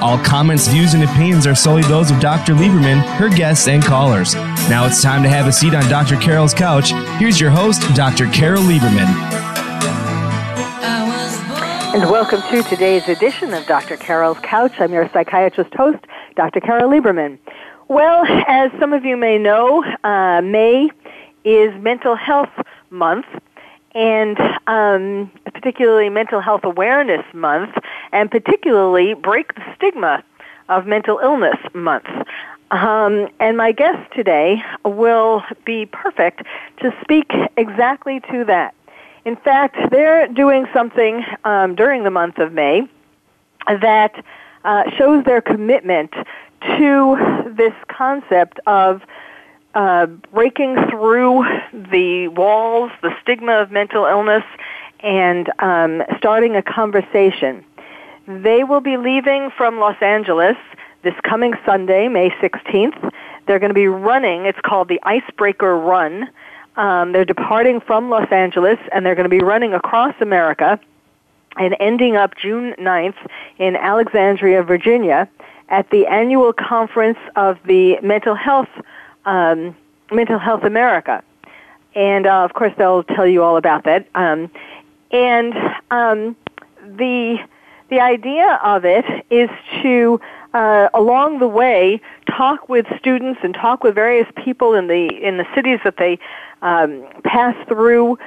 All comments, views, and opinions are solely those of Dr. Lieberman, her guests, and callers. Now it's time to have a seat on Dr. Carol's couch. Here's your host, Dr. Carol Lieberman. And welcome to today's edition of Dr. Carol's Couch. I'm your psychiatrist host, Dr. Carol Lieberman. Well, as some of you may know, uh, May is Mental Health Month, and um, particularly Mental Health Awareness Month, and particularly Break the Stigma of Mental Illness Month. Um, and my guest today will be perfect to speak exactly to that. In fact, they're doing something um, during the month of May that uh, shows their commitment to this concept of uh, breaking through the walls, the stigma of mental illness, and um, starting a conversation. They will be leaving from Los Angeles this coming Sunday, May 16th. They're going to be running, it's called the Icebreaker Run. Um, they're departing from Los Angeles and they're going to be running across America and ending up June 9th in Alexandria, Virginia at the annual conference of the Mental Health, um, Mental Health America. And uh, of course, they'll tell you all about that. Um, and um, the the idea of it is to uh, along the way talk with students and talk with various people in the in the cities that they um, pass through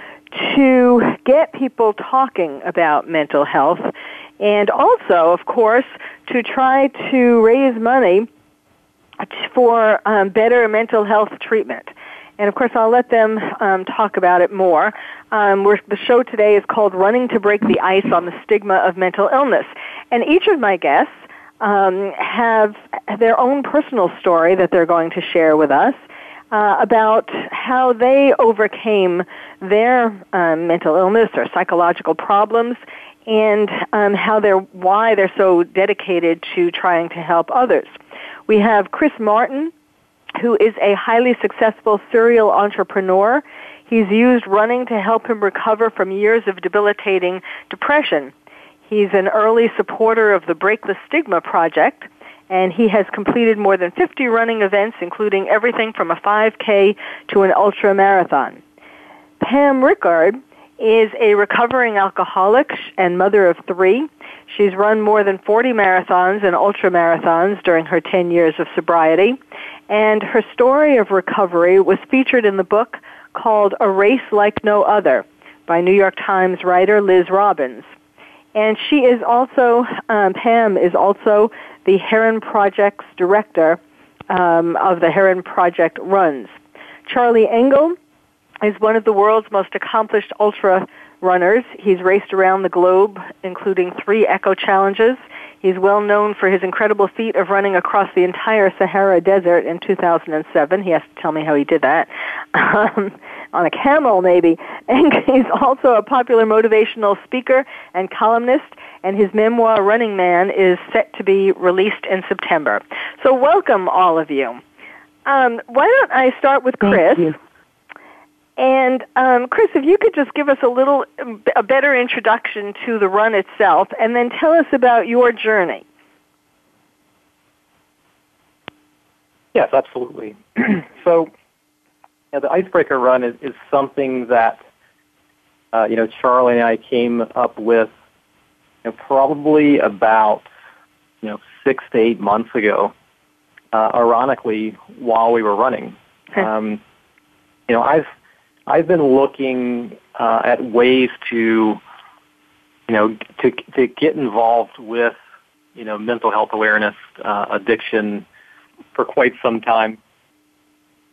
to get people talking about mental health and also of course to try to raise money for um, better mental health treatment and of course I'll let them um, talk about it more. Um, the show today is called "Running to Break the Ice on the Stigma of Mental Illness," and each of my guests um, have their own personal story that they're going to share with us uh, about how they overcame their um, mental illness or psychological problems and um, how they're why they're so dedicated to trying to help others. We have Chris Martin, who is a highly successful serial entrepreneur. He's used running to help him recover from years of debilitating depression. He's an early supporter of the Break the Stigma project, and he has completed more than 50 running events, including everything from a 5K to an ultra marathon. Pam Rickard is a recovering alcoholic and mother of three. She's run more than 40 marathons and ultra marathons during her 10 years of sobriety. And her story of recovery was featured in the book called A Race Like No Other by New York Times writer Liz Robbins. And she is also, um, Pam is also the Herren Project's director um, of the Herren Project Runs. Charlie Engle is one of the world's most accomplished ultra runners. He's raced around the globe, including three Eco-Challenges. He's well known for his incredible feat of running across the entire Sahara Desert in 2007. He has to tell me how he did that. Um, on a camel, maybe. And he's also a popular motivational speaker and columnist, and his memoir, Running Man, is set to be released in September. So, welcome, all of you. Um, why don't I start with Chris? And um, Chris, if you could just give us a little, a better introduction to the run itself, and then tell us about your journey. Yes, absolutely. so, yeah, the icebreaker run is, is something that uh, you know Charlie and I came up with you know, probably about you know six to eight months ago. Uh, ironically, while we were running, um, you know, I've I've been looking uh, at ways to you know to to get involved with you know, mental health awareness, uh, addiction for quite some time.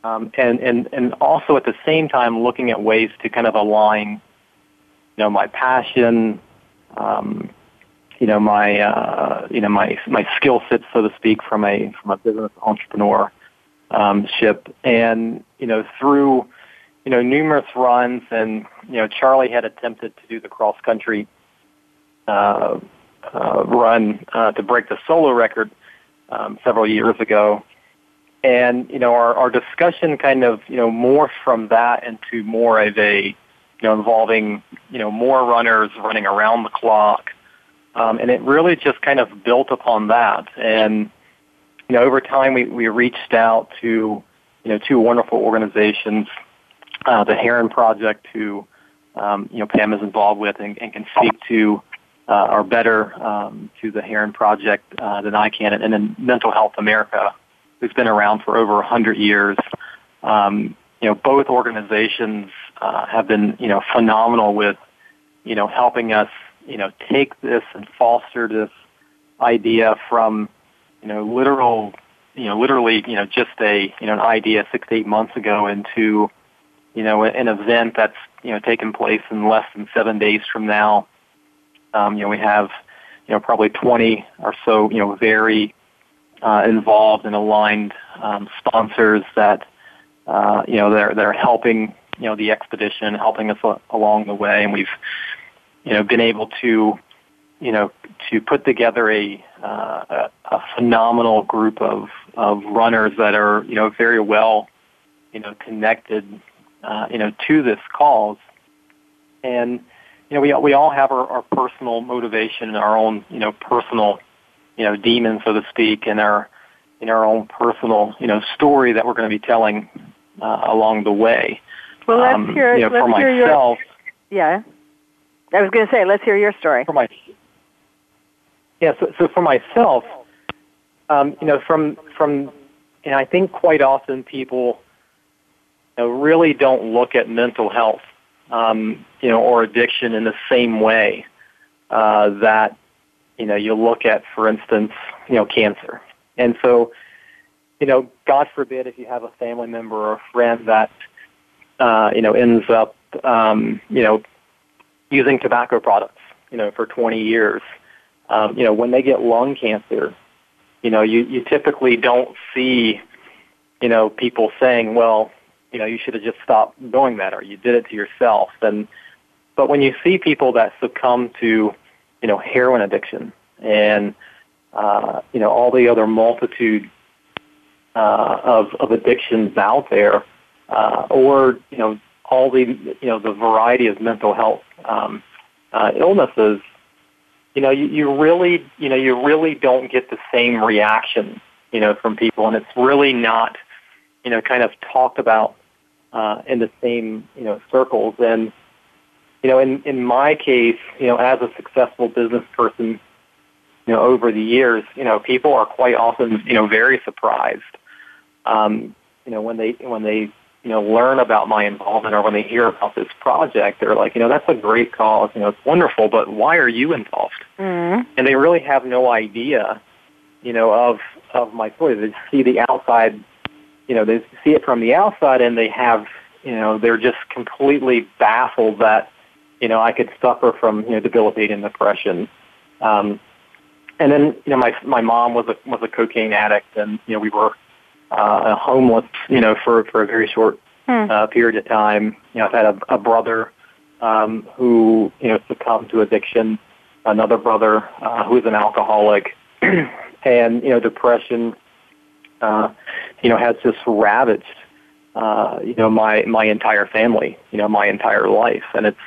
Um, and, and, and also at the same time looking at ways to kind of align, you know, my passion, um, you know, my, uh, you know, my, my skill set, so to speak, from a, from a business entrepreneur, um, ship. And, you know, through, you know, numerous runs and, you know, Charlie had attempted to do the cross country, uh, uh, run, uh, to break the solo record, um, several years ago. And you know our, our discussion kind of you know morphed from that into more of a you know involving you know more runners running around the clock. Um, and it really just kind of built upon that. And you know over time we, we reached out to you know two wonderful organizations uh, the Herren project who um, you know pam is involved with and, and can speak to uh, are better um, to the Herren project uh, than i can and then mental health america who's been around for over 100 years. Um, you know, both organizations uh, have been, you know, phenomenal with, you know, helping us, you know, take this and foster this idea from, you know, literal, you know, literally, you know, just a, you know, an idea six to eight months ago into, you know, an event that's, you know, taken place in less than seven days from now. Um, you know, we have, you know, probably 20 or so, you know, very uh, involved and aligned um, sponsors that uh, you know they're they're helping you know the expedition, helping us along the way, and we've you know been able to you know to put together a uh, a phenomenal group of of runners that are you know very well you know connected uh, you know to this cause, and you know we we all have our, our personal motivation and our own you know personal you know, demon, so to speak, in our in our own personal, you know, story that we're going to be telling uh, along the way. Well, let's um, hear. You know, let's for hear myself, your, yeah. I was going to say, let's hear your story. For my, yeah. So, so for myself, um, you know, from from, and I think quite often people, you know, really don't look at mental health, um, you know, or addiction in the same way uh, that you know, you look at, for instance, you know, cancer. And so, you know, God forbid if you have a family member or a friend that, uh, you know, ends up, um, you know, using tobacco products, you know, for 20 years. Um, you know, when they get lung cancer, you know, you, you typically don't see, you know, people saying, well, you know, you should have just stopped doing that or you did it to yourself. And, but when you see people that succumb to, you know, heroin addiction and, uh, you know, all the other multitude uh, of, of addictions out there, uh, or, you know, all the, you know, the variety of mental health um, uh, illnesses, you know, you, you really, you know, you really don't get the same reaction, you know, from people, and it's really not, you know, kind of talked about uh, in the same, you know, circles. And you know, in, in my case, you know, as a successful business person, you know, over the years, you know, people are quite often, you know, very surprised, um, you know, when they, when they, you know, learn about my involvement or when they hear about this project, they're like, you know, that's a great cause, you know, it's wonderful, but why are you involved? Mm-hmm. And they really have no idea, you know, of, of my story. They see the outside, you know, they see it from the outside and they have, you know, they're just completely baffled that, you know, I could suffer from, you know, debilitating depression. Um, and then, you know, my, my mom was a, was a cocaine addict and, you know, we were, uh, homeless, you know, for, for a very short, hmm. uh, period of time. You know, I've had a, a brother, um, who, you know, succumbed to addiction, another brother, uh, who is an alcoholic and, you know, depression, uh, you know, has just ravaged, uh, you know, my, my entire family, you know, my entire life. And it's,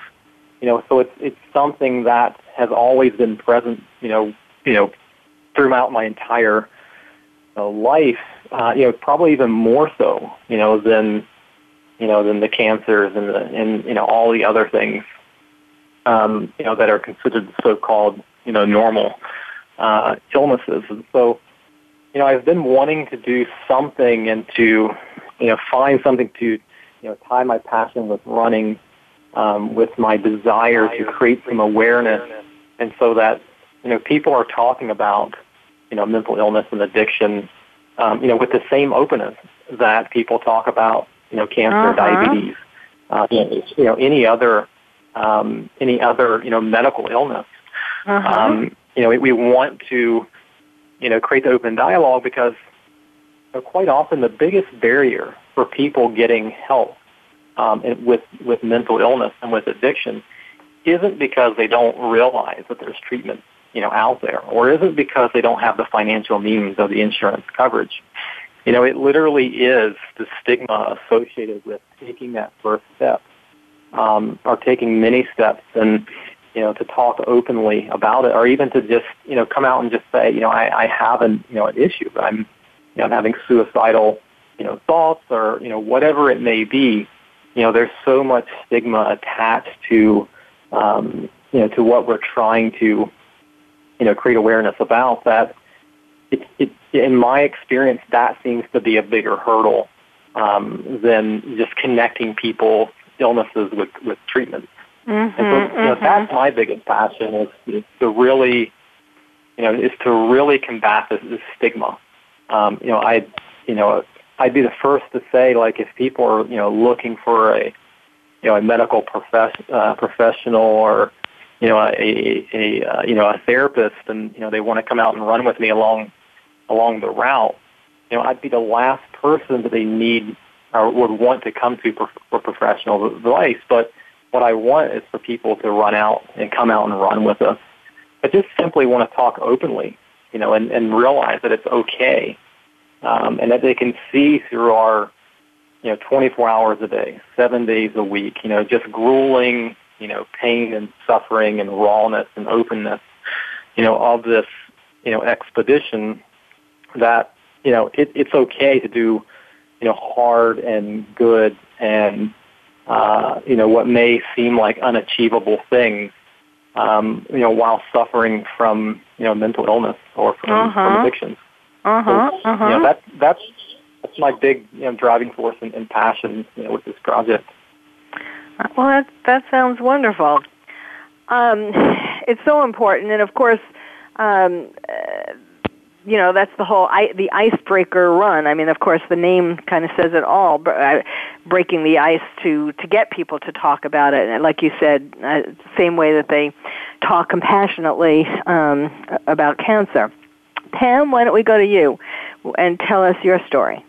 you know, so it's it's something that has always been present, you know, you know, throughout my entire uh, life. Uh, you know, probably even more so, you know, than you know than the cancers and the and you know all the other things, um, you know, that are considered so-called you know normal uh, illnesses. And so, you know, I've been wanting to do something and to you know find something to you know tie my passion with running um, with my desire to create some awareness, and so that you know, people are talking about, you know, mental illness and addiction, um, you know, with the same openness that people talk about, you know, cancer, uh-huh. diabetes, uh, you know, any other, um, any other, you know, medical illness. Uh-huh. Um, you know, we, we want to, you know, create the open dialogue because you know, quite often the biggest barrier for people getting help um, with with mental illness and with addiction isn't because they don't realize that there's treatment, you know, out there, or isn't because they don't have the financial means of the insurance coverage. You know, it literally is the stigma associated with taking that first step, um, or taking many steps, and you know, to talk openly about it, or even to just you know come out and just say, you know, I, I have an you know an issue, I'm you know I'm having suicidal you know thoughts, or you know whatever it may be. You know, there's so much stigma attached to um, you know, to what we're trying to, you know, create awareness about that. It, it, in my experience, that seems to be a bigger hurdle um, than just connecting people illnesses with with treatment. Mm-hmm, and so, you know, mm-hmm. that's my biggest passion is, is to really, you know, is to really combat this, this stigma. Um, you know, I, you know, I'd be the first to say, like, if people are, you know, looking for a you know a medical profess, uh, professional or you know a, a uh, you know a therapist and you know they want to come out and run with me along along the route you know I'd be the last person that they need or would want to come to for, for professional advice but what I want is for people to run out and come out and run with us. I just simply want to talk openly you know and, and realize that it's okay um, and that they can see through our you know, 24 hours a day, seven days a week, you know, just grueling, you know, pain and suffering and rawness and openness, you know, of this, you know, expedition that, you know, it, it's okay to do, you know, hard and good and, uh, you know, what may seem like unachievable things, um, you know, while suffering from, you know, mental illness or from, uh-huh. from addictions. Uh-huh. So, uh-huh. You know, that, that's, that's my big you know, driving force and, and passion you know, with this project. Well, that that sounds wonderful. Um, it's so important, and of course, um, uh, you know that's the whole I, the icebreaker run. I mean, of course, the name kind of says it all. Uh, breaking the ice to to get people to talk about it, and like you said, uh, same way that they talk compassionately um, about cancer. Pam, why don't we go to you and tell us your story?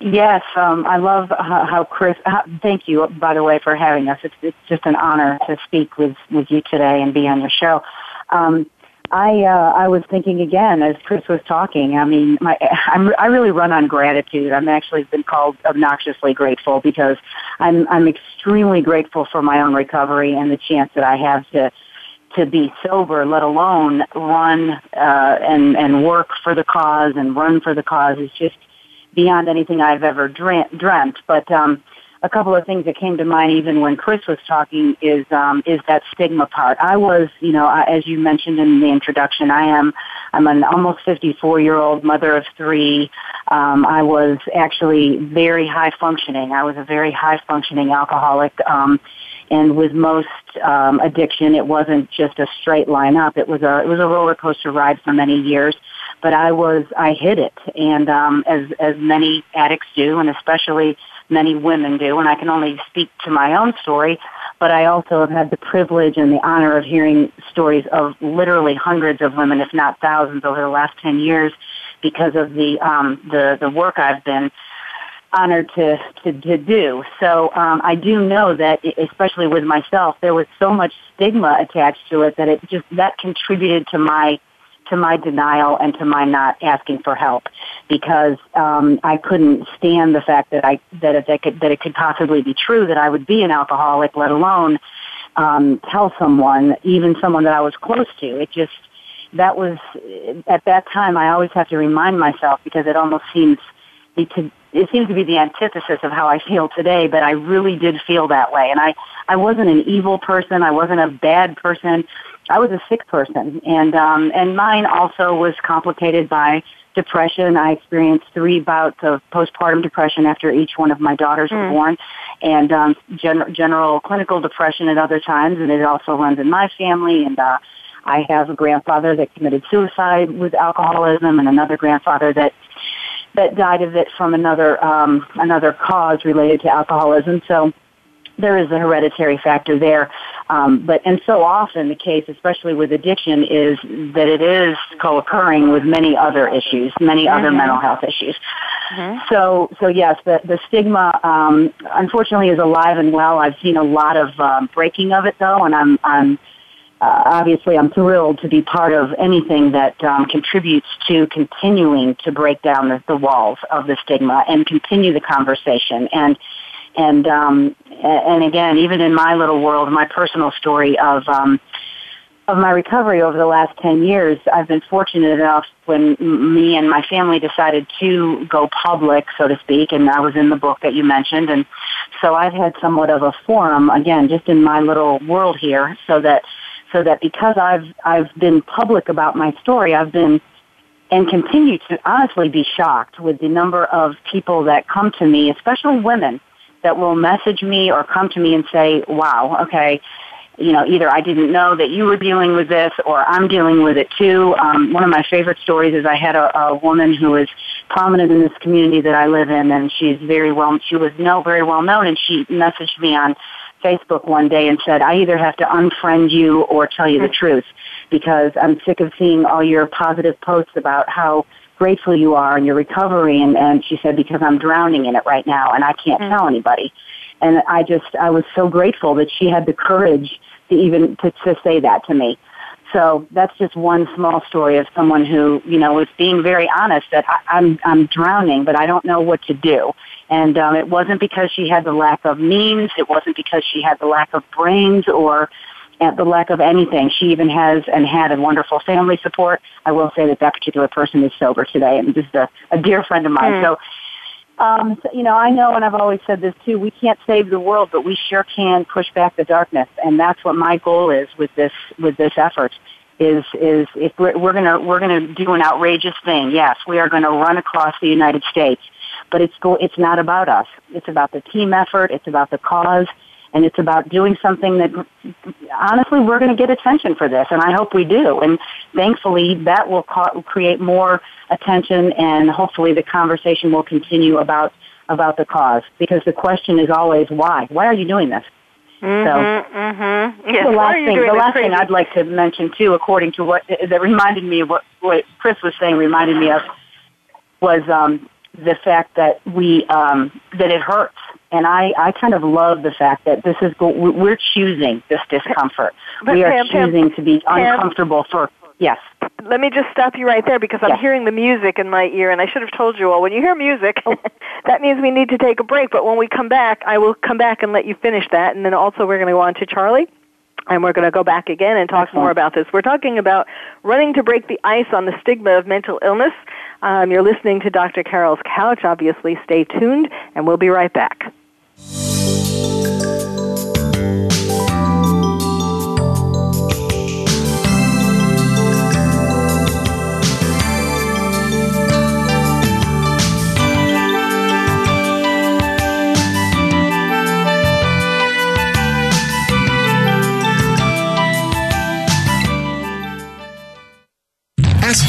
Yes, um, I love how, how Chris. How, thank you, by the way, for having us. It's, it's just an honor to speak with with you today and be on your show. Um, I uh, I was thinking again as Chris was talking. I mean, my I'm, I really run on gratitude. I'm actually been called obnoxiously grateful because I'm I'm extremely grateful for my own recovery and the chance that I have to to be sober, let alone run uh, and and work for the cause and run for the cause. Is just beyond anything I've ever dreamt. But um, a couple of things that came to mind even when Chris was talking is um, is that stigma part. I was, you know, I, as you mentioned in the introduction, I am I'm an almost 54 year old mother of three. Um, I was actually very high functioning. I was a very high functioning alcoholic. Um, and with most um, addiction, it wasn't just a straight line up. It was a it was a roller coaster ride for many years but I was I hid it, and um, as as many addicts do, and especially many women do, and I can only speak to my own story, but I also have had the privilege and the honor of hearing stories of literally hundreds of women, if not thousands, over the last ten years, because of the um, the the work I've been honored to to, to do. So um, I do know that, especially with myself, there was so much stigma attached to it that it just that contributed to my to my denial and to my not asking for help because um, I couldn't stand the fact that I that it, that, could, that it could possibly be true that I would be an alcoholic, let alone um, tell someone, even someone that I was close to. It just that was at that time. I always have to remind myself because it almost seems to it seems to be the antithesis of how I feel today, but I really did feel that way. And I, I wasn't an evil person. I wasn't a bad person. I was a sick person, and um, and mine also was complicated by depression. I experienced three bouts of postpartum depression after each one of my daughters mm. were hmm. born, and um, gen- general clinical depression at other times, and it also runs in my family. And uh, I have a grandfather that committed suicide with alcoholism and another grandfather that that died of it from another um, another cause related to alcoholism. So there is a hereditary factor there. Um, but and so often the case, especially with addiction, is that it is co-occurring with many other issues, many mm-hmm. other mental health issues. Mm-hmm. So so yes, the the stigma um, unfortunately is alive and well. I've seen a lot of um, breaking of it though, and I'm I'm uh, obviously I'm thrilled to be part of anything that um, contributes to continuing to break down the, the walls of the stigma and continue the conversation and and um, and again, even in my little world, my personal story of um, of my recovery over the last 10 years, I've been fortunate enough when me and my family decided to go public, so to speak, and I was in the book that you mentioned. And so I've had somewhat of a forum, again, just in my little world here, so that, so that because I've, I've been public about my story, I've been and continue to honestly be shocked with the number of people that come to me, especially women, that will message me or come to me and say, wow, okay, you know, either I didn't know that you were dealing with this or I'm dealing with it too. Um, one of my favorite stories is I had a, a woman who is prominent in this community that I live in and she's very well, she was no, very well known and she messaged me on Facebook one day and said, I either have to unfriend you or tell you the truth because I'm sick of seeing all your positive posts about how grateful you are in your recovery. And, and she said, because I'm drowning in it right now and I can't mm-hmm. tell anybody. And I just, I was so grateful that she had the courage to even, to, to say that to me. So that's just one small story of someone who, you know, was being very honest that I, I'm, I'm drowning, but I don't know what to do. And um, it wasn't because she had the lack of means. It wasn't because she had the lack of brains or at the lack of anything. She even has and had a wonderful family support. I will say that that particular person is sober today and just a, a dear friend of mine. Mm. So, um, so, you know, I know, and I've always said this too. We can't save the world, but we sure can push back the darkness, and that's what my goal is with this with this effort. Is is if we're, we're gonna we're gonna do an outrageous thing? Yes, we are going to run across the United States, but it's go, it's not about us. It's about the team effort. It's about the cause and it's about doing something that honestly we're going to get attention for this and i hope we do. And thankfully that will ca- create more attention and hopefully the conversation will continue about about the cause. Because the question is always why? Why are you doing this? Mm-hmm, so mm-hmm. Yes. the last thing the last thing I'd like to mention too, according to what that reminded me of what, what Chris was saying, reminded me of was um, the fact that we um, that it hurts and I, I kind of love the fact that this is, we're choosing this discomfort. But we are Pam, choosing Pam, to be uncomfortable Pam, for, yes. Let me just stop you right there because I'm yes. hearing the music in my ear and I should have told you all, when you hear music, oh. that means we need to take a break. But when we come back, I will come back and let you finish that. And then also we're going to go on to Charlie and we're going to go back again and talk more about this. We're talking about running to break the ice on the stigma of mental illness. Um, you're listening to Dr. Carol's Couch. Obviously, stay tuned, and we'll be right back. Ask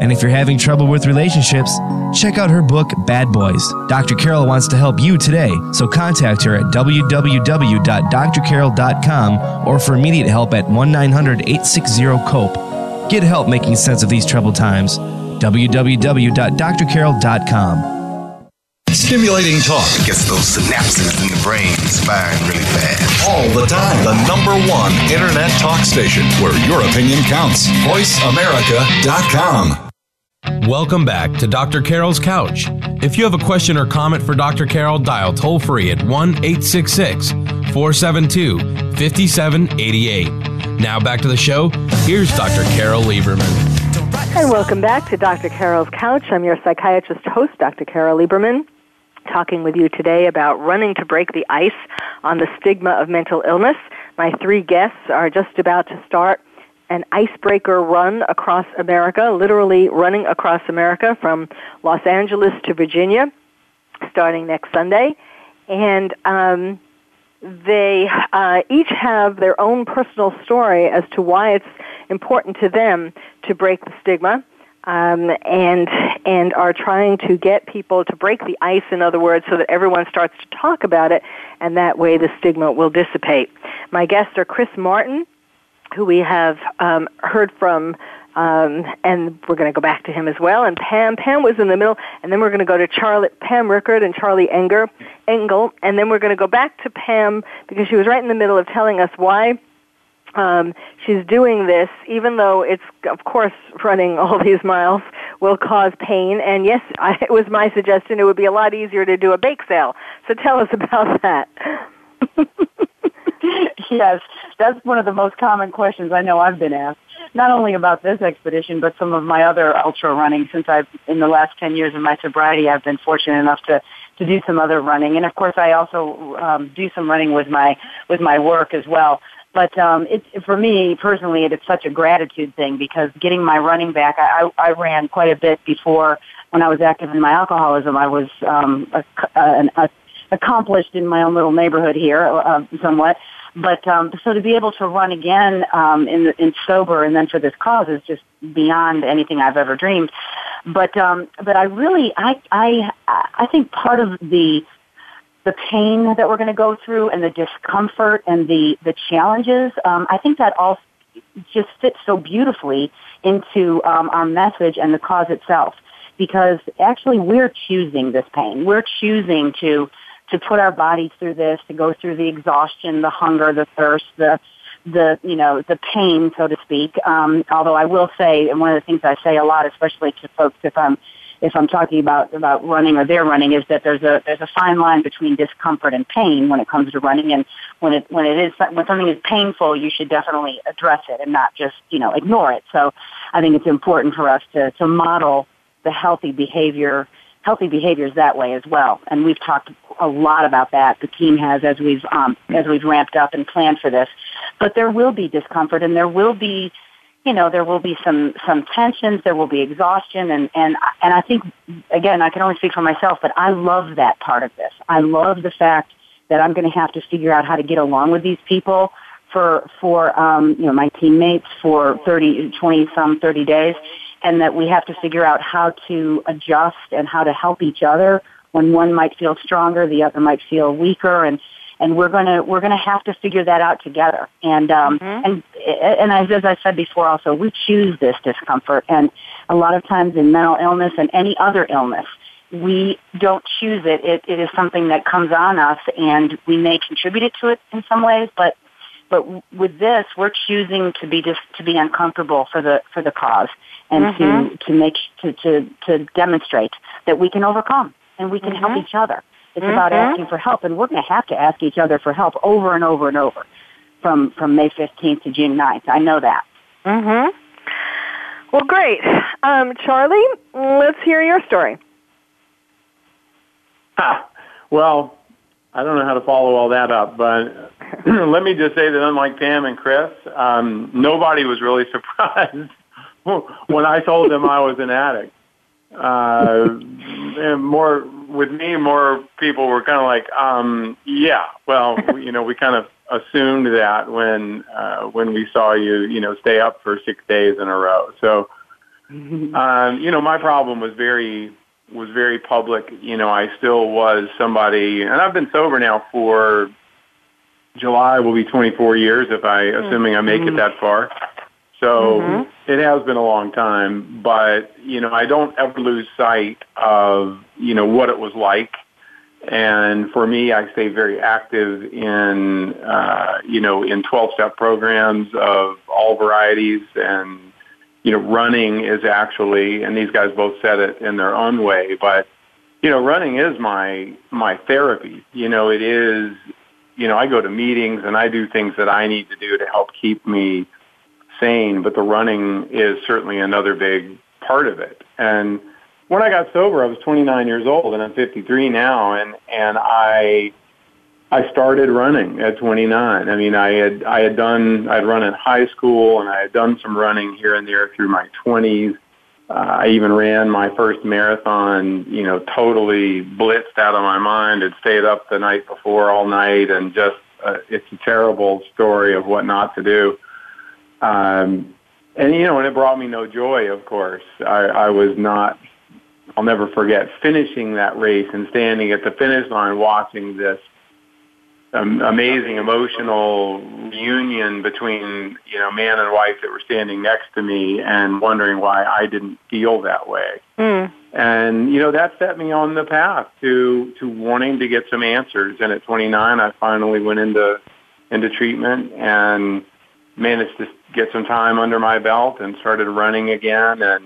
And if you're having trouble with relationships, check out her book, Bad Boys. Dr. Carol wants to help you today, so contact her at www.drcarol.com or for immediate help at 1 900 860 COPE. Get help making sense of these troubled times. www.drcarol.com. Stimulating talk. It gets those synapses in the brain firing really fast. All the time. The number one internet talk station where your opinion counts. VoiceAmerica.com. Welcome back to Dr. Carol's Couch. If you have a question or comment for Dr. Carol, dial toll free at 1 866 472 5788. Now back to the show. Here's Dr. Carol Lieberman. And welcome back to Dr. Carol's Couch. I'm your psychiatrist host, Dr. Carol Lieberman, talking with you today about running to break the ice on the stigma of mental illness. My three guests are just about to start an icebreaker run across America, literally running across America from Los Angeles to Virginia, starting next Sunday. And um, they uh, each have their own personal story as to why it's important to them to break the stigma. Um, and and are trying to get people to break the ice, in other words, so that everyone starts to talk about it, and that way the stigma will dissipate. My guests are Chris Martin, who we have um, heard from, um, and we're going to go back to him as well. And Pam, Pam was in the middle, and then we're going to go to Charlotte, Pam Rickard and Charlie Enger, Engel, and then we're going to go back to Pam because she was right in the middle of telling us why um, she's doing this, even though it's, of course, running all these miles will cause pain. And yes, I, it was my suggestion it would be a lot easier to do a bake sale. So tell us about that. yes, that's one of the most common questions I know I've been asked. Not only about this expedition, but some of my other ultra running. Since I've in the last ten years of my sobriety, I've been fortunate enough to to do some other running, and of course, I also um, do some running with my with my work as well. But um, it's for me personally, it's such a gratitude thing because getting my running back. I, I I ran quite a bit before when I was active in my alcoholism. I was um, a, a, a accomplished in my own little neighborhood here, uh, somewhat. But um, so to be able to run again um, in, in sober and then for this cause is just beyond anything I've ever dreamed. But um, but I really I I I think part of the the pain that we're going to go through and the discomfort and the the challenges um, I think that all just fits so beautifully into um, our message and the cause itself because actually we're choosing this pain. We're choosing to to put our bodies through this, to go through the exhaustion, the hunger, the thirst, the the you know the pain, so to speak. Um, although I will say, and one of the things I say a lot, especially to folks if I'm if I'm talking about about running or they're running, is that there's a there's a fine line between discomfort and pain when it comes to running. And when it when it is when something is painful, you should definitely address it and not just you know ignore it. So I think it's important for us to to model the healthy behavior healthy behaviors that way as well. And we've talked a lot about that. The team has as we've um, as we've ramped up and planned for this. But there will be discomfort, and there will be, you know, there will be some some tensions. There will be exhaustion, and and and I think again, I can only speak for myself, but I love that part of this. I love the fact that I'm going to have to figure out how to get along with these people for for um, you know my teammates for 30, 20 some 30 days, and that we have to figure out how to adjust and how to help each other when one might feel stronger, the other might feel weaker, and and we're gonna we're gonna have to figure that out together. And um, mm-hmm. and and as, as I said before, also we choose this discomfort, and a lot of times in mental illness and any other illness, we don't choose it. It, it is something that comes on us, and we may contribute it to it in some ways, but but with this, we're choosing to be just to be uncomfortable for the for the cause and mm-hmm. to to make to, to to demonstrate that we can overcome and we can mm-hmm. help each other. It's mm-hmm. about asking for help, and we're going to have to ask each other for help over and over and over from from May 15th to June 9th. I know that. Mhm. Well, great, um, Charlie. Let's hear your story. Ah, well, I don't know how to follow all that up, but let me just say that unlike Pam and Chris, um, nobody was really surprised when I told them I was an addict. Uh, and more with me, more people were kind of like, um, "Yeah, well, you know, we kind of assumed that when uh, when we saw you, you know, stay up for six days in a row." So, um, you know, my problem was very was very public. You know, I still was somebody, and I've been sober now for July will be 24 years if I, assuming I make it that far. So mm-hmm. it has been a long time, but you know, I don't ever lose sight of you know what it was like And for me, I stay very active in, uh, you know, in 12-step programs of all varieties. And, you know, running is actually, and these guys both said it in their own way, but, you know, running is my, my therapy. You know, it is, you know, I go to meetings and I do things that I need to do to help keep me sane, but the running is certainly another big part of it. And, when I got sober, I was 29 years old, and I'm 53 now, and and I I started running at 29. I mean, I had I had done I'd run in high school, and I had done some running here and there through my 20s. Uh, I even ran my first marathon, you know, totally blitzed out of my mind. Had stayed up the night before all night, and just uh, it's a terrible story of what not to do. Um, and you know, and it brought me no joy. Of course, I, I was not I'll never forget finishing that race and standing at the finish line watching this um, amazing emotional reunion between you know man and wife that were standing next to me and wondering why I didn't feel that way. Mm. And you know that set me on the path to to wanting to get some answers. And at 29, I finally went into into treatment and managed to get some time under my belt and started running again and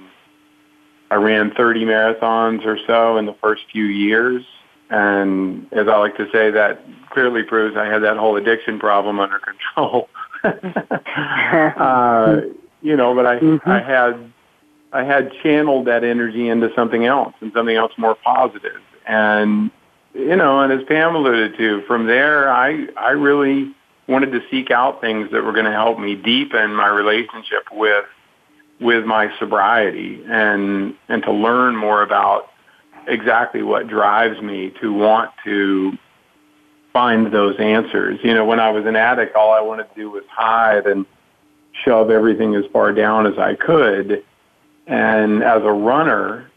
I ran 30 marathons or so in the first few years. And as I like to say, that clearly proves I had that whole addiction problem under control. uh, you know, but I, mm-hmm. I had, I had channeled that energy into something else and something else more positive. And, you know, and as Pam alluded to, from there, I, I really wanted to seek out things that were going to help me deepen my relationship with with my sobriety and and to learn more about exactly what drives me to want to find those answers. You know, when I was an addict, all I wanted to do was hide and shove everything as far down as I could. And as a runner,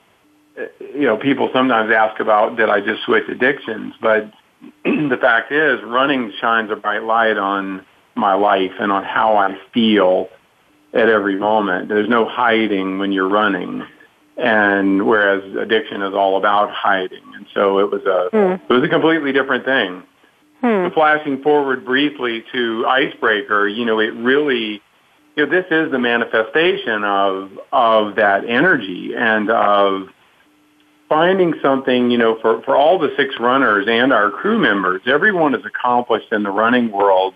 eh, you know, people sometimes ask about did I just switch addictions, but the fact is running shines a bright light on my life and on how I feel at every moment. There's no hiding when you're running. And whereas addiction is all about hiding. And so it was a, hmm. it was a completely different thing. Hmm. Flashing forward briefly to Icebreaker, you know, it really, you know, this is the manifestation of, of that energy and of finding something, you know, for, for all the six runners and our crew members, everyone is accomplished in the running world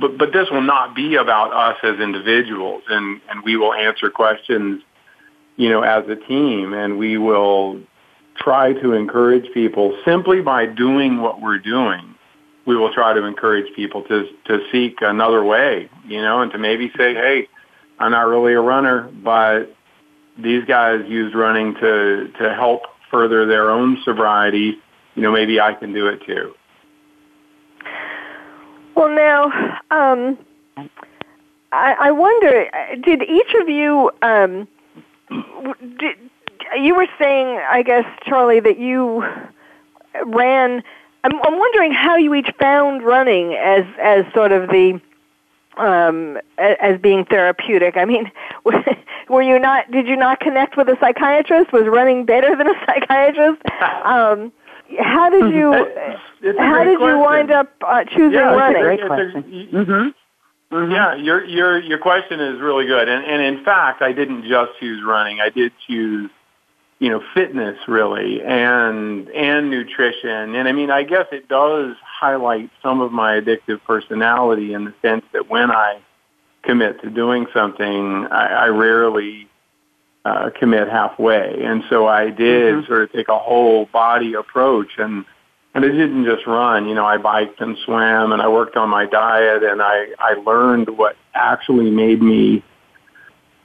but but this will not be about us as individuals, and and we will answer questions, you know, as a team, and we will try to encourage people simply by doing what we're doing. We will try to encourage people to to seek another way, you know, and to maybe say, hey, I'm not really a runner, but these guys used running to to help further their own sobriety. You know, maybe I can do it too. Well, now, um, I, I wonder, did each of you, um, did, you were saying, I guess, Charlie, that you ran. I'm, I'm wondering how you each found running as as sort of the um, as being therapeutic. I mean, were you not? Did you not connect with a psychiatrist? Was running better than a psychiatrist? Um, how did you? how did question. you wind up uh, choosing yeah, running? Great question. mm-hmm. Mm-hmm. Yeah, your your your question is really good, and and in fact, I didn't just choose running. I did choose, you know, fitness really, and and nutrition, and I mean, I guess it does highlight some of my addictive personality in the sense that when I commit to doing something, I, I rarely uh, commit halfway. And so I did mm-hmm. sort of take a whole body approach and and I didn't just run, you know, I biked and swam and I worked on my diet and I, I learned what actually made me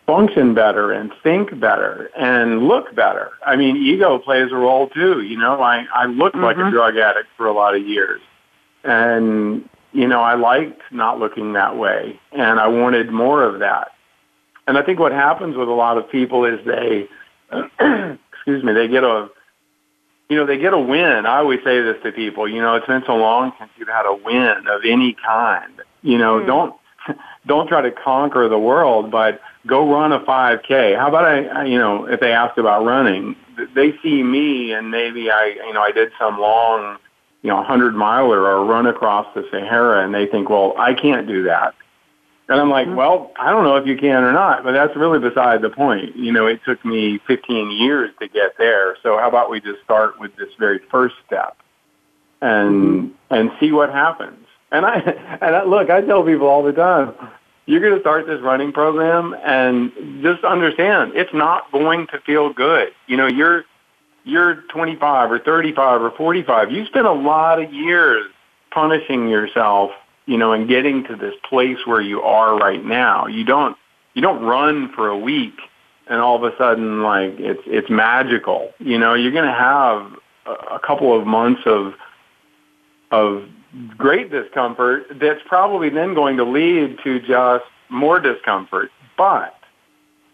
function better and think better and look better. I mean, ego plays a role too. You know, I, I looked mm-hmm. like a mm-hmm. drug addict for a lot of years. And, you know, I liked not looking that way and I wanted more of that. And I think what happens with a lot of people is they, excuse me, they get a, you know, they get a win. I always say this to people, you know, it's been so long since you've had a win of any kind. You know, mm. don't, don't try to conquer the world, but go run a 5K. How about I, you know, if they ask about running, they see me and maybe I, you know, I did some long, you know, a 100 miler or run across the Sahara and they think, well, I can't do that. And I'm like, mm-hmm. well, I don't know if you can or not, but that's really beside the point. You know, it took me 15 years to get there. So how about we just start with this very first step and, mm-hmm. and see what happens. And I, and I, look, I tell people all the time, you're going to start this running program and just understand it's not going to feel good. You know, you're, you're 25 or 35 or 45. You spent a lot of years punishing yourself you know, and getting to this place where you are right now. You don't you don't run for a week and all of a sudden like it's it's magical. You know, you're going to have a, a couple of months of of great discomfort that's probably then going to lead to just more discomfort. But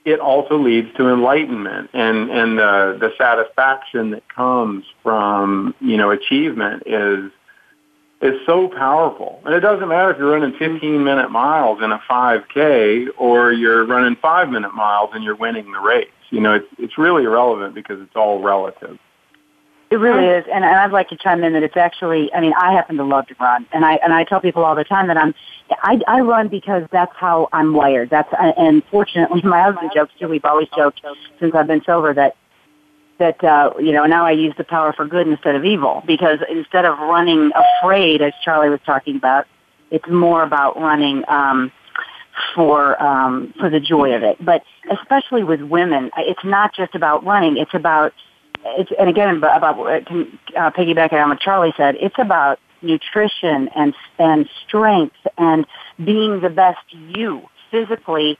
it also leads to enlightenment and and the the satisfaction that comes from you know achievement is is so powerful. And it doesn't matter if you're running 15 minute miles in a 5K or you're running five minute miles and you're winning the race. You know, it's, it's really irrelevant because it's all relative. It really is, and, and I'd like to chime in that it's actually. I mean, I happen to love to run, and I and I tell people all the time that I'm. I, I run because that's how I'm wired. That's and fortunately, my husband jokes too. We've always joked since I've been sober that that uh, you know now I use the power for good instead of evil because instead of running afraid, as Charlie was talking about, it's more about running um, for um, for the joy of it. But especially with women, it's not just about running; it's about it's and again about uh, piggybacking on what Charlie said. It's about nutrition and and strength and being the best you physically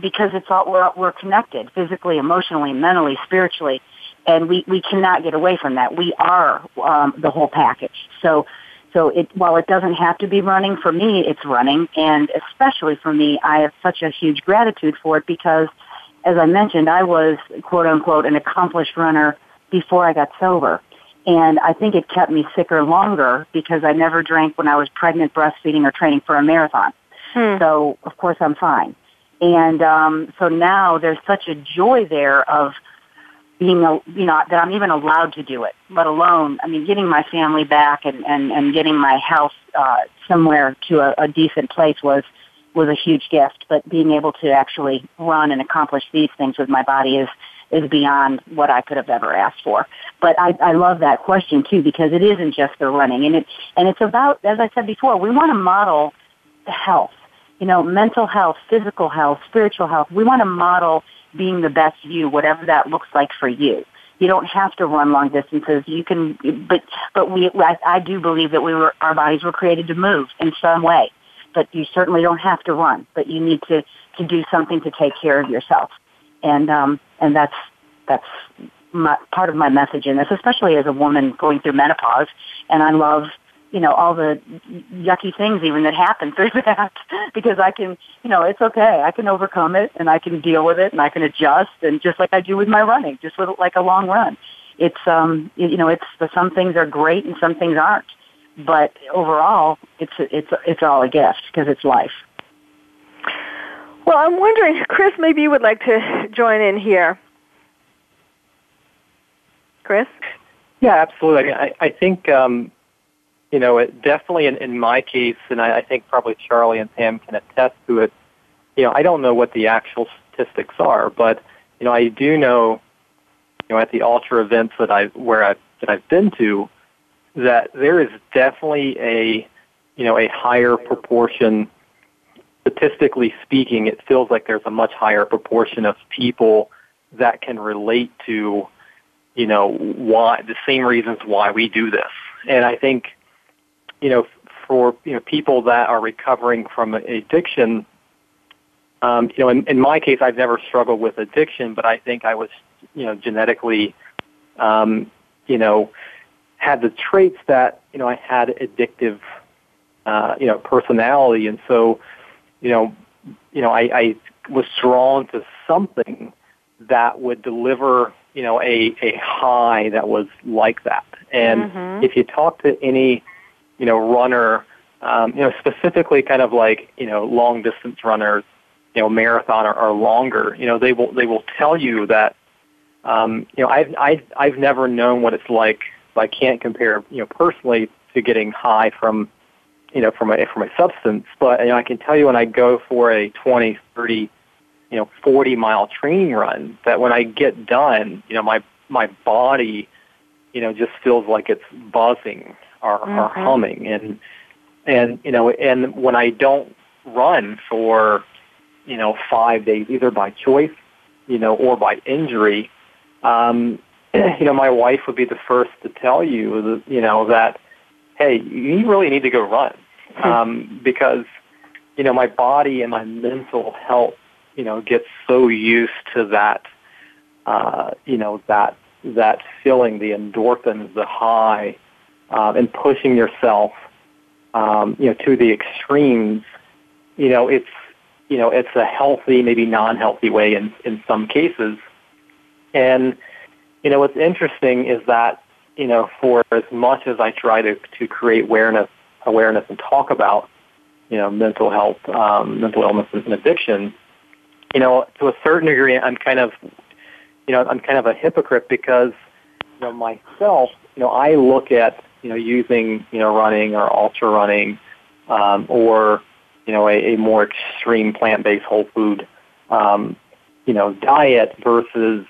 because it's all we're, we're connected physically, emotionally, mentally, spiritually and we, we cannot get away from that. We are um, the whole package. So, so it, while it doesn't have to be running, for me, it's running, and especially for me, I have such a huge gratitude for it because, as I mentioned, I was quote unquote an accomplished runner before I got sober. And I think it kept me sicker longer because I never drank when I was pregnant, breastfeeding, or training for a marathon. Hmm. So, of course, I'm fine. And um, so now there's such a joy there of being, a, you know, that I'm even allowed to do it, let alone, I mean, getting my family back and, and, and getting my health, uh, somewhere to a, a decent place was, was a huge gift, but being able to actually run and accomplish these things with my body is, is beyond what I could have ever asked for. But I, I love that question too because it isn't just the running and it, and it's about, as I said before, we want to model the health, you know, mental health, physical health, spiritual health. We want to model being the best you, whatever that looks like for you. You don't have to run long distances. You can, but but we I, I do believe that we were our bodies were created to move in some way. But you certainly don't have to run. But you need to to do something to take care of yourself, and um and that's that's my, part of my message in this, especially as a woman going through menopause. And I love you know, all the yucky things even that happen through that because I can, you know, it's okay. I can overcome it and I can deal with it and I can adjust and just like I do with my running, just with like a long run. It's, um, you know, it's, some things are great and some things aren't, but overall it's, it's, it's all a gift because it's life. Well, I'm wondering, Chris, maybe you would like to join in here. Chris? Yeah, absolutely. I, I think um, you know, it definitely in, in my case, and I, I think probably Charlie and Pam can attest to it. You know, I don't know what the actual statistics are, but you know, I do know, you know, at the ultra events that I where I that I've been to, that there is definitely a, you know, a higher proportion. Statistically speaking, it feels like there's a much higher proportion of people that can relate to, you know, why the same reasons why we do this. And I think you know, for you know people that are recovering from addiction, um, you know, in, in my case, I've never struggled with addiction, but I think I was, you know, genetically, um, you know, had the traits that you know I had addictive, uh, you know, personality, and so, you know, you know, I, I was drawn to something that would deliver, you know, a a high that was like that. And mm-hmm. if you talk to any you know, runner um, you know, specifically kind of like, you know, long distance runners, you know, marathon or, or longer, you know, they will, they will tell you that, um, you know, I've, I've, I've never known what it's like. I can't compare, you know, personally to getting high from, you know, from a, from a substance, but, you know, I can tell you when I go for a 20, 30, you know, 40 mile training run that when I get done, you know, my, my body, you know, just feels like it's buzzing or, mm-hmm. or humming. And, and you know, and when I don't run for you know five days, either by choice, you know, or by injury, um, you know, my wife would be the first to tell you, you know, that hey, you really need to go run hmm. um, because you know my body and my mental health, you know, gets so used to that, uh, you know, that that feeling, the endorphins, the high, uh, and pushing yourself um, you know, to the extremes, you know, it's, you know, it's a healthy, maybe non-healthy way in, in some cases. And, you know, what's interesting is that, you know, for as much as I try to, to create awareness, awareness and talk about, you know, mental health, um, mental illness and addiction, you know, to a certain degree, I'm kind of, you know, I'm kind of a hypocrite because, you know, myself, you know, I look at you know, using, you know, running or ultra running, um, or, you know, a, a more extreme plant-based whole food, um, you know, diet versus,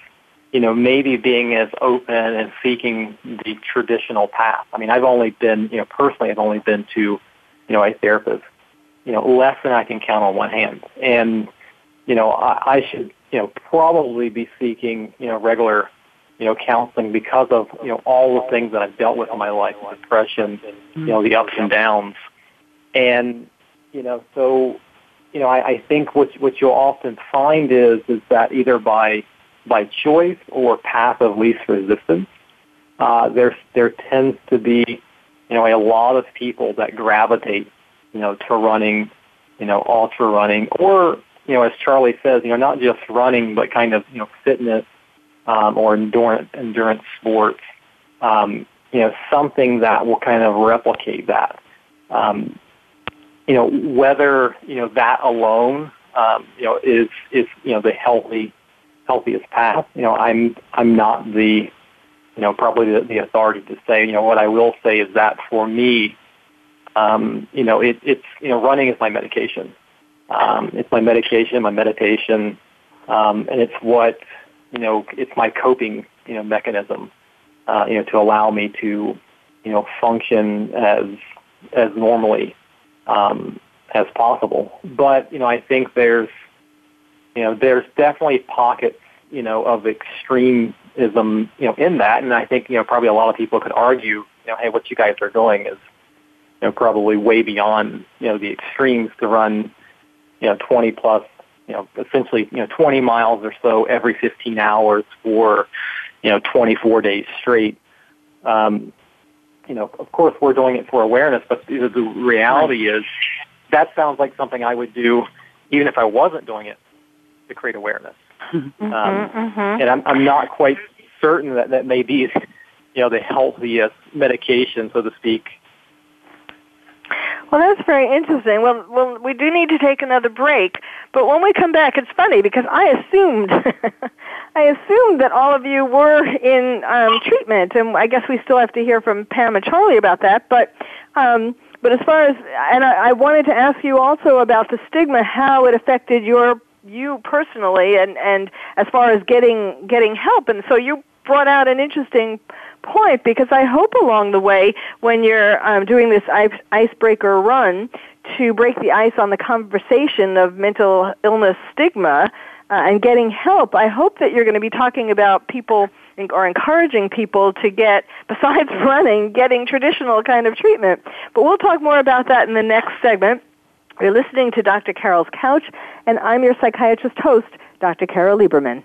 you know, maybe being as open and seeking the traditional path. I mean, I've only been, you know, personally, I've only been to, you know, a therapist, you know, less than I can count on one hand. And, you know, I, I should, you know, probably be seeking, you know, regular you know, counseling because of, you know, all the things that I've dealt with in my life, depression, you know, the ups and downs. And, you know, so, you know, I, I think what, what you'll often find is, is that either by, by choice or path of least resistance, uh, there, there tends to be, you know, a lot of people that gravitate, you know, to running, you know, ultra running or, you know, as Charlie says, you know, not just running, but kind of, you know, fitness, um, or endurance, endurance sports, um, you know, something that will kind of replicate that. Um, you know, whether, you know, that alone, um, you know, is, is, you know, the healthy, healthiest path. You know, I'm, I'm not the, you know, probably the, the authority to say, you know, what I will say is that for me, um, you know, it, it's, you know, running is my medication. Um, it's my medication, my meditation, um, and it's what, you know, it's my coping, you know, mechanism, uh, you know, to allow me to, you know, function as as normally um, as possible. But you know, I think there's, you know, there's definitely pockets, you know, of extremism, you know, in that, and I think you know probably a lot of people could argue, you know, hey, what you guys are doing is, you know, probably way beyond, you know, the extremes to run, you know, 20 plus you know, essentially, you know, 20 miles or so every 15 hours for, you know, 24 days straight. Um, you know, of course, we're doing it for awareness, but the, reality is that sounds like something I would do even if I wasn't doing it to create awareness. Mm-hmm, um, mm-hmm. And I'm, I'm not quite certain that that may be, you know, the healthiest medication, so to speak, well, that's very interesting. Well, well, we do need to take another break, but when we come back, it's funny because I assumed, I assumed that all of you were in um, treatment, and I guess we still have to hear from Pam and Charlie about that. But, um, but as far as, and I, I wanted to ask you also about the stigma, how it affected your you personally, and and as far as getting getting help, and so you brought out an interesting point because I hope along the way when you're um, doing this ice, icebreaker run to break the ice on the conversation of mental illness stigma uh, and getting help, I hope that you're going to be talking about people or encouraging people to get, besides running, getting traditional kind of treatment. But we'll talk more about that in the next segment. You're listening to Dr. Carol's Couch, and I'm your psychiatrist host, Dr. Carol Lieberman.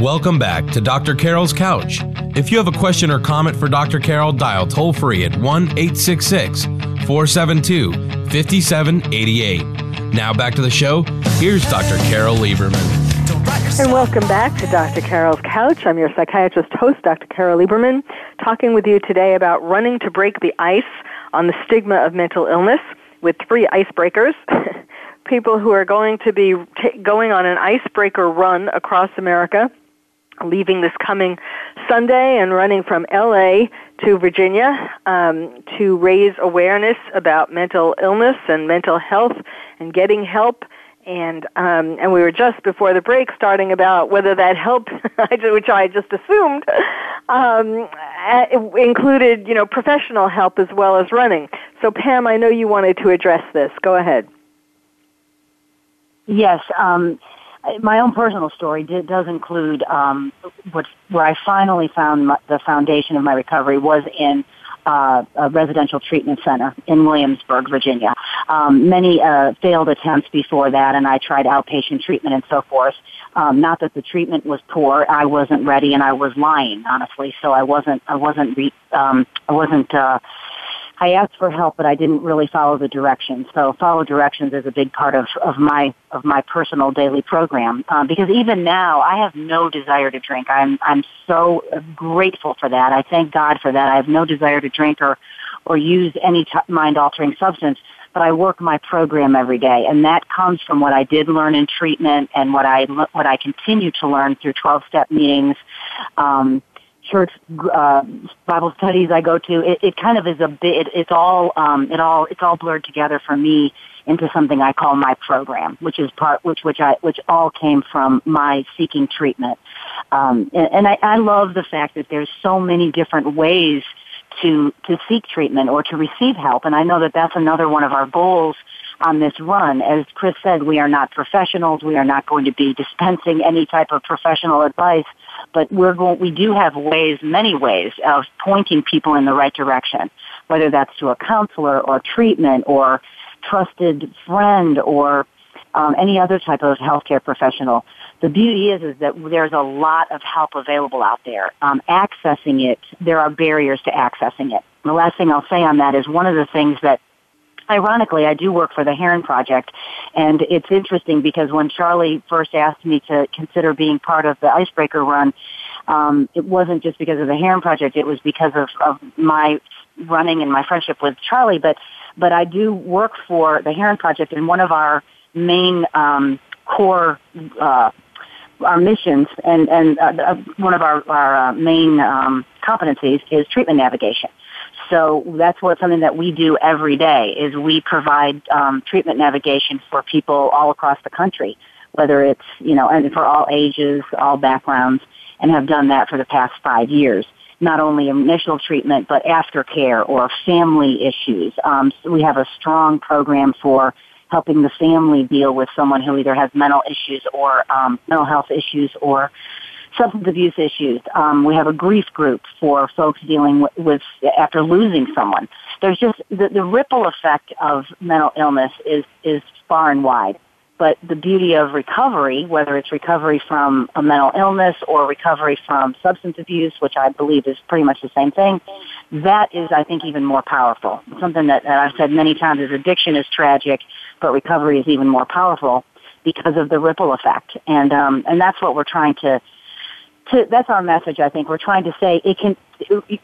Welcome back to Dr. Carol's Couch. If you have a question or comment for Dr. Carol, dial toll free at 1 866 472 5788. Now back to the show. Here's Dr. Carol Lieberman. And welcome back to Dr. Carol's Couch. I'm your psychiatrist host, Dr. Carol Lieberman, talking with you today about running to break the ice on the stigma of mental illness with three icebreakers. People who are going to be t- going on an icebreaker run across America, leaving this coming Sunday and running from LA to Virginia um, to raise awareness about mental illness and mental health and getting help and um, and we were just before the break starting about whether that helped, which I just assumed um, included you know professional help as well as running. So Pam, I know you wanted to address this. Go ahead. Yes. Um, my own personal story did, does include um, what, where I finally found my, the foundation of my recovery was in uh, a residential treatment center in Williamsburg, Virginia. Um, many uh, failed attempts before that, and I tried outpatient treatment and so forth. Um, not that the treatment was poor, I wasn't ready, and I was lying, honestly. So I wasn't, I wasn't, re- um, I wasn't. Uh, I asked for help, but I didn't really follow the directions. So follow directions is a big part of, of my of my personal daily program. Um, because even now, I have no desire to drink. I'm I'm so grateful for that. I thank God for that. I have no desire to drink or or use any t- mind altering substance. But I work my program every day, and that comes from what I did learn in treatment and what I what I continue to learn through twelve step meetings. Um, church uh, Bible studies I go to, it, it kind of is a bit. It, it's all um, it all it's all blurred together for me into something I call my program, which is part which which I which all came from my seeking treatment. Um, and, and I, I love the fact that there's so many different ways to to seek treatment or to receive help, and I know that that's another one of our goals on this run. As Chris said, we are not professionals. We are not going to be dispensing any type of professional advice but we're going, we do have ways, many ways of pointing people in the right direction, whether that's to a counselor or treatment or trusted friend or um, any other type of healthcare professional. The beauty is, is that there's a lot of help available out there. Um, accessing it, there are barriers to accessing it. The last thing I'll say on that is one of the things that ironically, I do work for the Herren Project, and it's interesting because when Charlie first asked me to consider being part of the Icebreaker Run, um, it wasn't just because of the Herren Project; it was because of, of my running and my friendship with Charlie. But but I do work for the Herren Project, and one of our main um, core uh, our missions and and uh, uh one of our our uh, main um, competencies is treatment navigation. So that's what something that we do every day is we provide um, treatment navigation for people all across the country, whether it's you know and for all ages, all backgrounds, and have done that for the past five years. Not only initial treatment, but aftercare or family issues. Um, so we have a strong program for helping the family deal with someone who either has mental issues or um, mental health issues or substance abuse issues. Um, we have a grief group for folks dealing with, with after losing someone. There's just the, the ripple effect of mental illness is is far and wide. But the beauty of recovery, whether it's recovery from a mental illness or recovery from substance abuse, which I believe is pretty much the same thing, that is, I think, even more powerful. Something that, that I've said many times is addiction is tragic, but recovery is even more powerful because of the ripple effect. And, um, and that's what we're trying to, to, that's our message, I think. We're trying to say it can,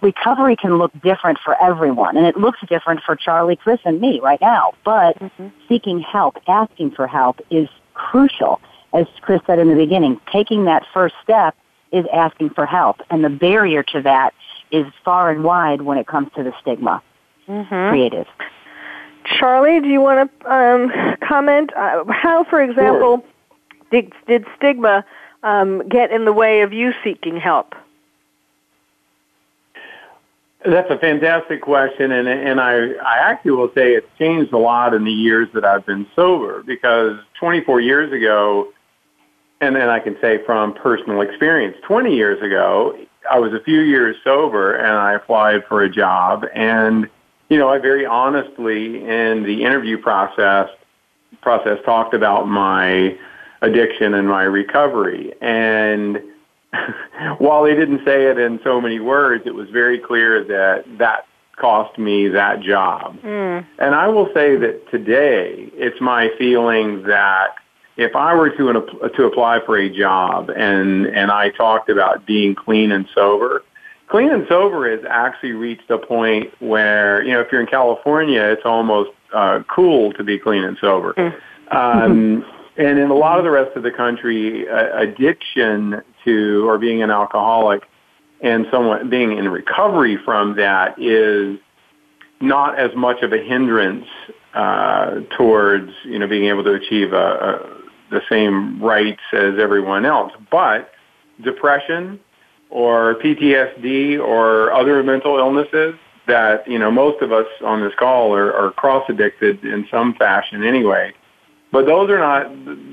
recovery can look different for everyone, and it looks different for Charlie, Chris, and me right now. But mm-hmm. seeking help, asking for help is crucial. As Chris said in the beginning, taking that first step is asking for help, and the barrier to that is far and wide when it comes to the stigma mm-hmm. created. Charlie, do you want to um, comment? Uh, how, for example, sure. did, did stigma um, get in the way of you seeking help? That's a fantastic question, and and I I actually will say it's changed a lot in the years that I've been sober because 24 years ago, and then I can say from personal experience, 20 years ago, I was a few years sober and I applied for a job, and you know I very honestly in the interview process process talked about my addiction and my recovery and while they didn't say it in so many words, it was very clear that that cost me that job. Mm. And I will say that today, it's my feeling that if I were to to apply for a job and and I talked about being clean and sober, clean and sober has actually reached a point where you know if you're in California, it's almost uh, cool to be clean and sober. Mm. Um, and in a lot of the rest of the country, uh, addiction to or being an alcoholic and someone being in recovery from that is not as much of a hindrance uh, towards you know being able to achieve a, a, the same rights as everyone else. But depression or PTSD or other mental illnesses that you know most of us on this call are, are cross addicted in some fashion anyway but those are not,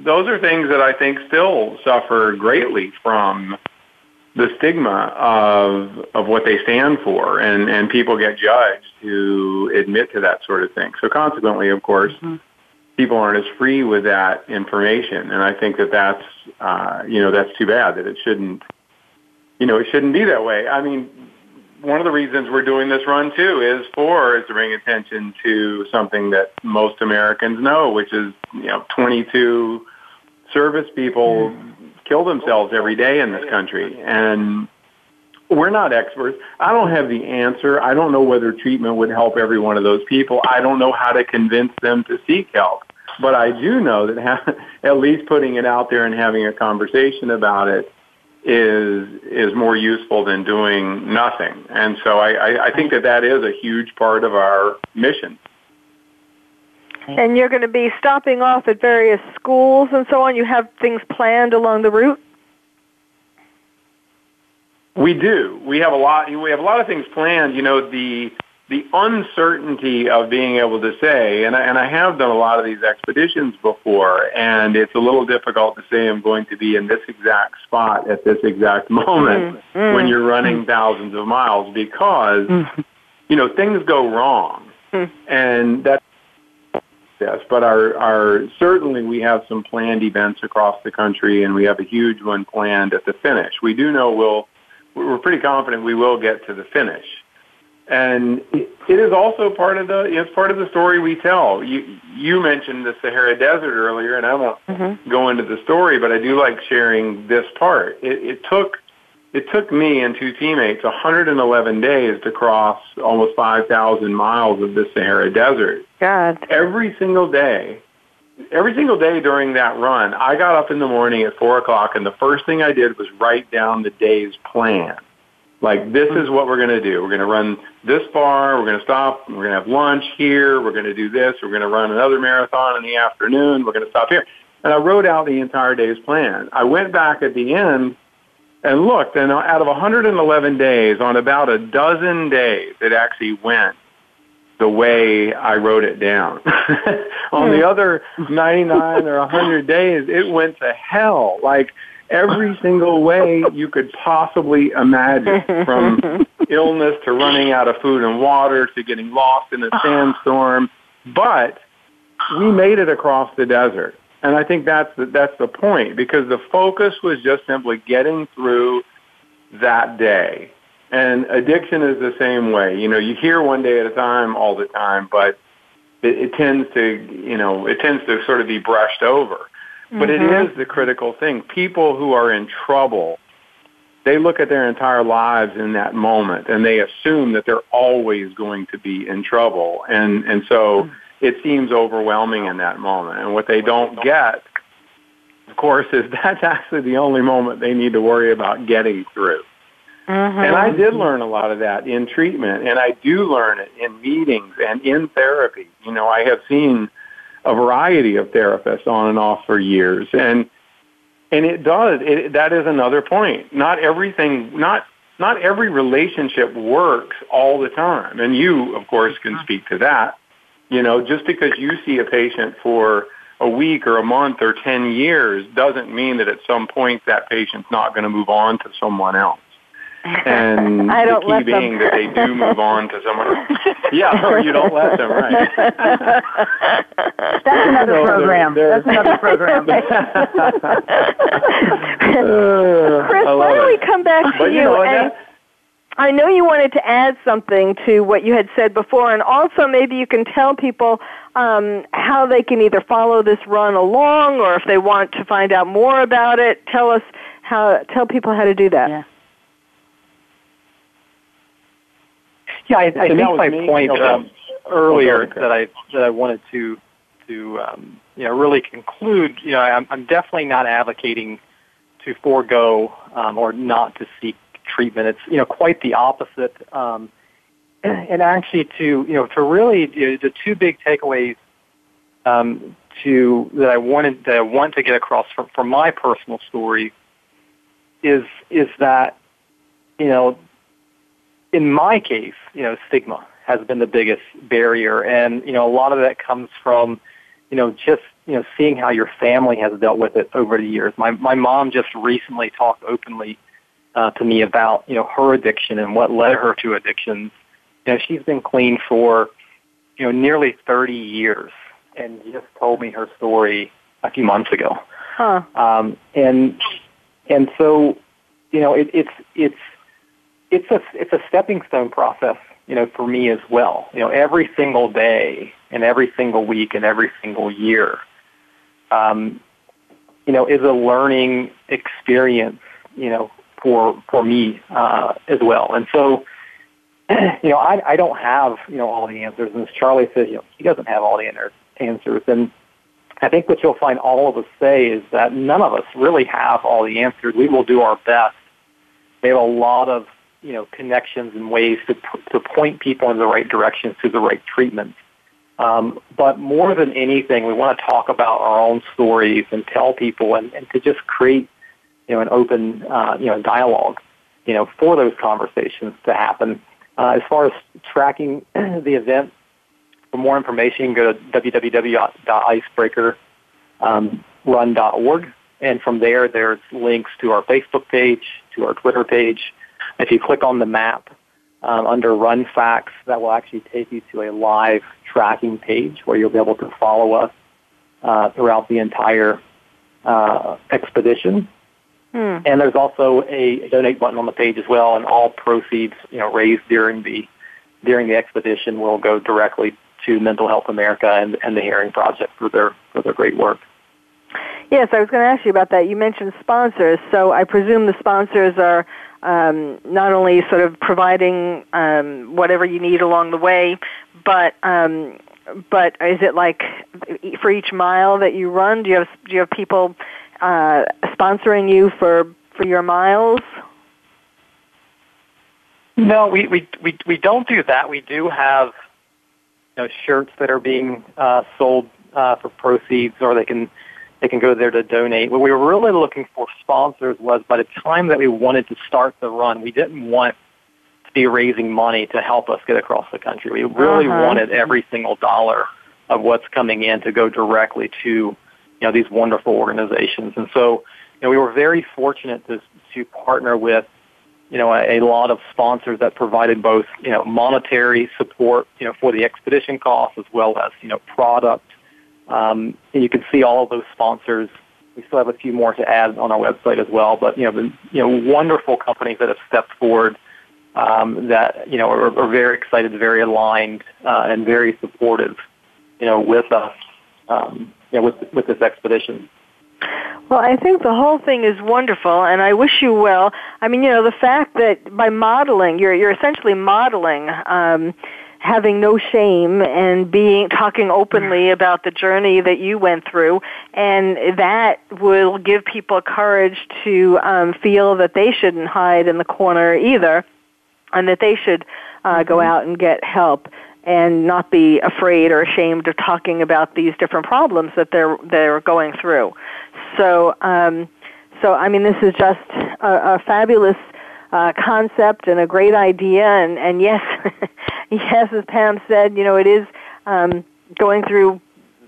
those are things that I think still suffer greatly from the stigma of of what they stand for, and and people get judged who admit to that sort of thing. So consequently, of course, mm-hmm. people aren't as free with that information, and I think that that's uh, you know that's too bad that it shouldn't you know it shouldn't be that way. I mean, one of the reasons we're doing this run too is for is to bring attention to something that most Americans know, which is you know 22 service people hmm. kill themselves every day in this country, and we're not experts. I don't have the answer. I don't know whether treatment would help every one of those people. I don't know how to convince them to seek help. But I do know that ha- at least putting it out there and having a conversation about it is is more useful than doing nothing. And so I, I, I think that that is a huge part of our mission. And you're going to be stopping off at various schools and so on. You have things planned along the route. We do. We have a lot. We have a lot of things planned. You know, the the uncertainty of being able to say, and I, and I have done a lot of these expeditions before, and it's a little difficult to say I'm going to be in this exact spot at this exact moment mm, mm, when you're running mm. thousands of miles because, mm. you know, things go wrong. Mm. And that's yes, but our, our, certainly we have some planned events across the country and we have a huge one planned at the finish. We do know we'll, we're pretty confident we will get to the finish and it is also part of the it's part of the story we tell. You you mentioned the Sahara Desert earlier, and I won't mm-hmm. go into the story, but I do like sharing this part. It, it took it took me and two teammates 111 days to cross almost 5,000 miles of the Sahara Desert. God. Every single day, every single day during that run, I got up in the morning at four o'clock, and the first thing I did was write down the day's plan. Like, this is what we're going to do. We're going to run this far. We're going to stop. We're going to have lunch here. We're going to do this. We're going to run another marathon in the afternoon. We're going to stop here. And I wrote out the entire day's plan. I went back at the end and looked, and out of 111 days, on about a dozen days, it actually went the way I wrote it down. on the hmm. other 99 or 100 days, it went to hell. Like, every single way you could possibly imagine from illness to running out of food and water to getting lost in a ah. sandstorm. But we made it across the desert. And I think that's the, that's the point because the focus was just simply getting through that day. And addiction is the same way. You know, you hear one day at a time all the time, but it, it tends to, you know, it tends to sort of be brushed over. Mm-hmm. But it mm-hmm. is the critical thing. People who are in trouble, they look at their entire lives in that moment and they assume that they're always going to be in trouble. And, and so mm-hmm. it seems overwhelming in that moment. And what they don't get, of course, is that's actually the only moment they need to worry about getting through. Mm-hmm. And I did learn a lot of that in treatment, and I do learn it in meetings and in therapy. You know, I have seen a variety of therapists on and off for years, and and it does. It, that is another point. Not everything, not not every relationship works all the time, and you, of course, can mm-hmm. speak to that. You know, just because you see a patient for a week or a month or 10 years doesn't mean that at some point that patient's not going to move on to someone else and I don't the key being them. that they do move on to someone else. Yeah, or you don't let them, right? That's another so program. They're, they're, That's another program. Chris, why don't we come back to but, you? you know, and I know you wanted to add something to what you had said before, and also maybe you can tell people um, how they can either follow this run along, or if they want to find out more about it. Tell us how. Tell people how to do that. Yeah. Yeah, I, I think my point um, earlier that I that I wanted to to um, you know really conclude. You know, I'm, I'm definitely not advocating to forego um, or not to seek treatment. It's you know quite the opposite. Um, and actually, to you know, to really you know, the two big takeaways um, to that I wanted that I want to get across from, from my personal story is is that you know in my case, you know, stigma has been the biggest barrier. And, you know, a lot of that comes from, you know, just, you know, seeing how your family has dealt with it over the years. My, my mom just recently talked openly uh, to me about, you know, her addiction and what led her to addictions. You know, she's been clean for, you know, nearly 30 years and just told me her story a few months ago. Huh. Um, and, and so, you know, it, it's, it's, it's a it's a stepping stone process, you know, for me as well. You know, every single day and every single week and every single year, um, you know, is a learning experience, you know, for for me uh, as well. And so, you know, I I don't have you know all the answers, and as Charlie said, you know, he doesn't have all the answers, and I think what you'll find all of us say is that none of us really have all the answers. We will do our best. We have a lot of you know, connections and ways to, to point people in the right direction to the right treatment. Um, but more than anything, we want to talk about our own stories and tell people and, and to just create, you know, an open, uh, you know, dialogue, you know, for those conversations to happen. Uh, as far as tracking the event, for more information, go to www.icebreakerrun.org. And from there, there's links to our Facebook page, to our Twitter page, if you click on the map um, under Run Facts, that will actually take you to a live tracking page where you'll be able to follow us uh, throughout the entire uh, expedition. Hmm. And there's also a donate button on the page as well, and all proceeds you know raised during the during the expedition will go directly to Mental Health America and, and the Herren Project for their for their great work. Yes, I was going to ask you about that. You mentioned sponsors, so I presume the sponsors are um, not only sort of providing um, whatever you need along the way, but um, but is it like for each mile that you run? Do you have do you have people uh, sponsoring you for for your miles? No, we we we we don't do that. We do have you know shirts that are being uh, sold uh, for proceeds, or they can they can go there to donate. What we were really looking for sponsors was by the time that we wanted to start the run, we didn't want to be raising money to help us get across the country. We really uh-huh. wanted every single dollar of what's coming in to go directly to you know these wonderful organizations. And so you know we were very fortunate to to partner with you know a, a lot of sponsors that provided both you know monetary support you know for the expedition costs as well as you know product Um, and you can see all of those sponsors. We still have a few more to add on our website as well, but you know, the you know, wonderful companies that have stepped forward um, that you know are, are very excited, very aligned, uh, and very supportive, you know, with us, um, you know, with with this expedition. Well, I think the whole thing is wonderful, and I wish you well. I mean, you know, the fact that by modeling, you're you're essentially modeling. Um, having no shame and being talking openly about the journey that you went through and that will give people courage to um, feel that they shouldn't hide in the corner either and that they should uh, go out and get help and not be afraid or ashamed of talking about these different problems that they're they're going through. So, um, so I mean, this is just a, a fabulous uh, concept and a great idea. And, and yes, yes, as Pam said, you know, it is um, going through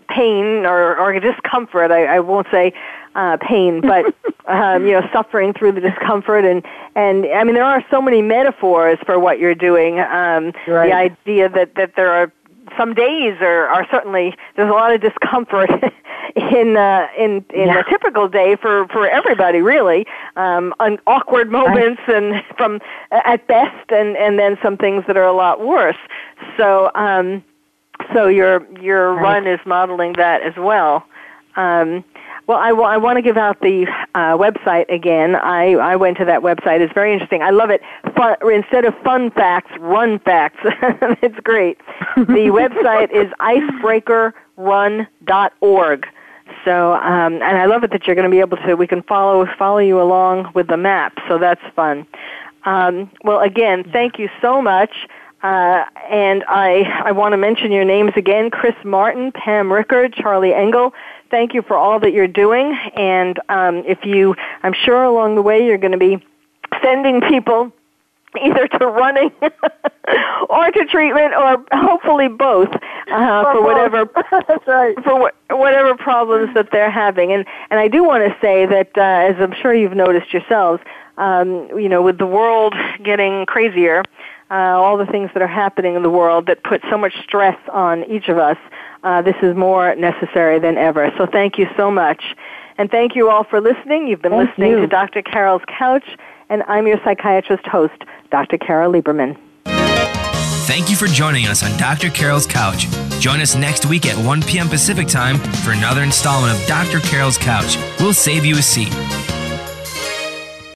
pain or, or discomfort. I, I won't say uh, pain, but um, you know, suffering through the discomfort. And and I mean, there are so many metaphors for what you're doing. Um, right. The idea that that there are some days are, are certainly there's a lot of discomfort in uh, in in yeah. a typical day for for everybody really um, on awkward moments right. and from at best and and then some things that are a lot worse so um, so your your right. run is modeling that as well um, well, I, w- I want to give out the uh, website again. I, I went to that website. It's very interesting. I love it. Fun, instead of fun facts, run facts. it's great. The website is icebreakerrun.org. So, um, and I love it that you're going to be able to. We can follow follow you along with the map. So that's fun. Um, well, again, thank you so much. Uh, and I, I want to mention your names again Chris Martin, Pam Rickard, Charlie Engle, thank you for all that you're doing. And um, if you, I'm sure along the way you're going to be sending people either to running or to treatment or hopefully both uh, for whatever That's right. for wh- whatever problems that they're having and and I do want to say that uh, as I'm sure you've noticed yourselves um, you know with the world getting crazier uh, all the things that are happening in the world that put so much stress on each of us uh, this is more necessary than ever. So thank you so much. And thank you all for listening. You've been thank listening you. to Dr. Carol's Couch, and I'm your psychiatrist host, Dr. Carol Lieberman. Thank you for joining us on Dr. Carol's Couch. Join us next week at 1 p.m. Pacific Time for another installment of Dr. Carol's Couch. We'll save you a seat.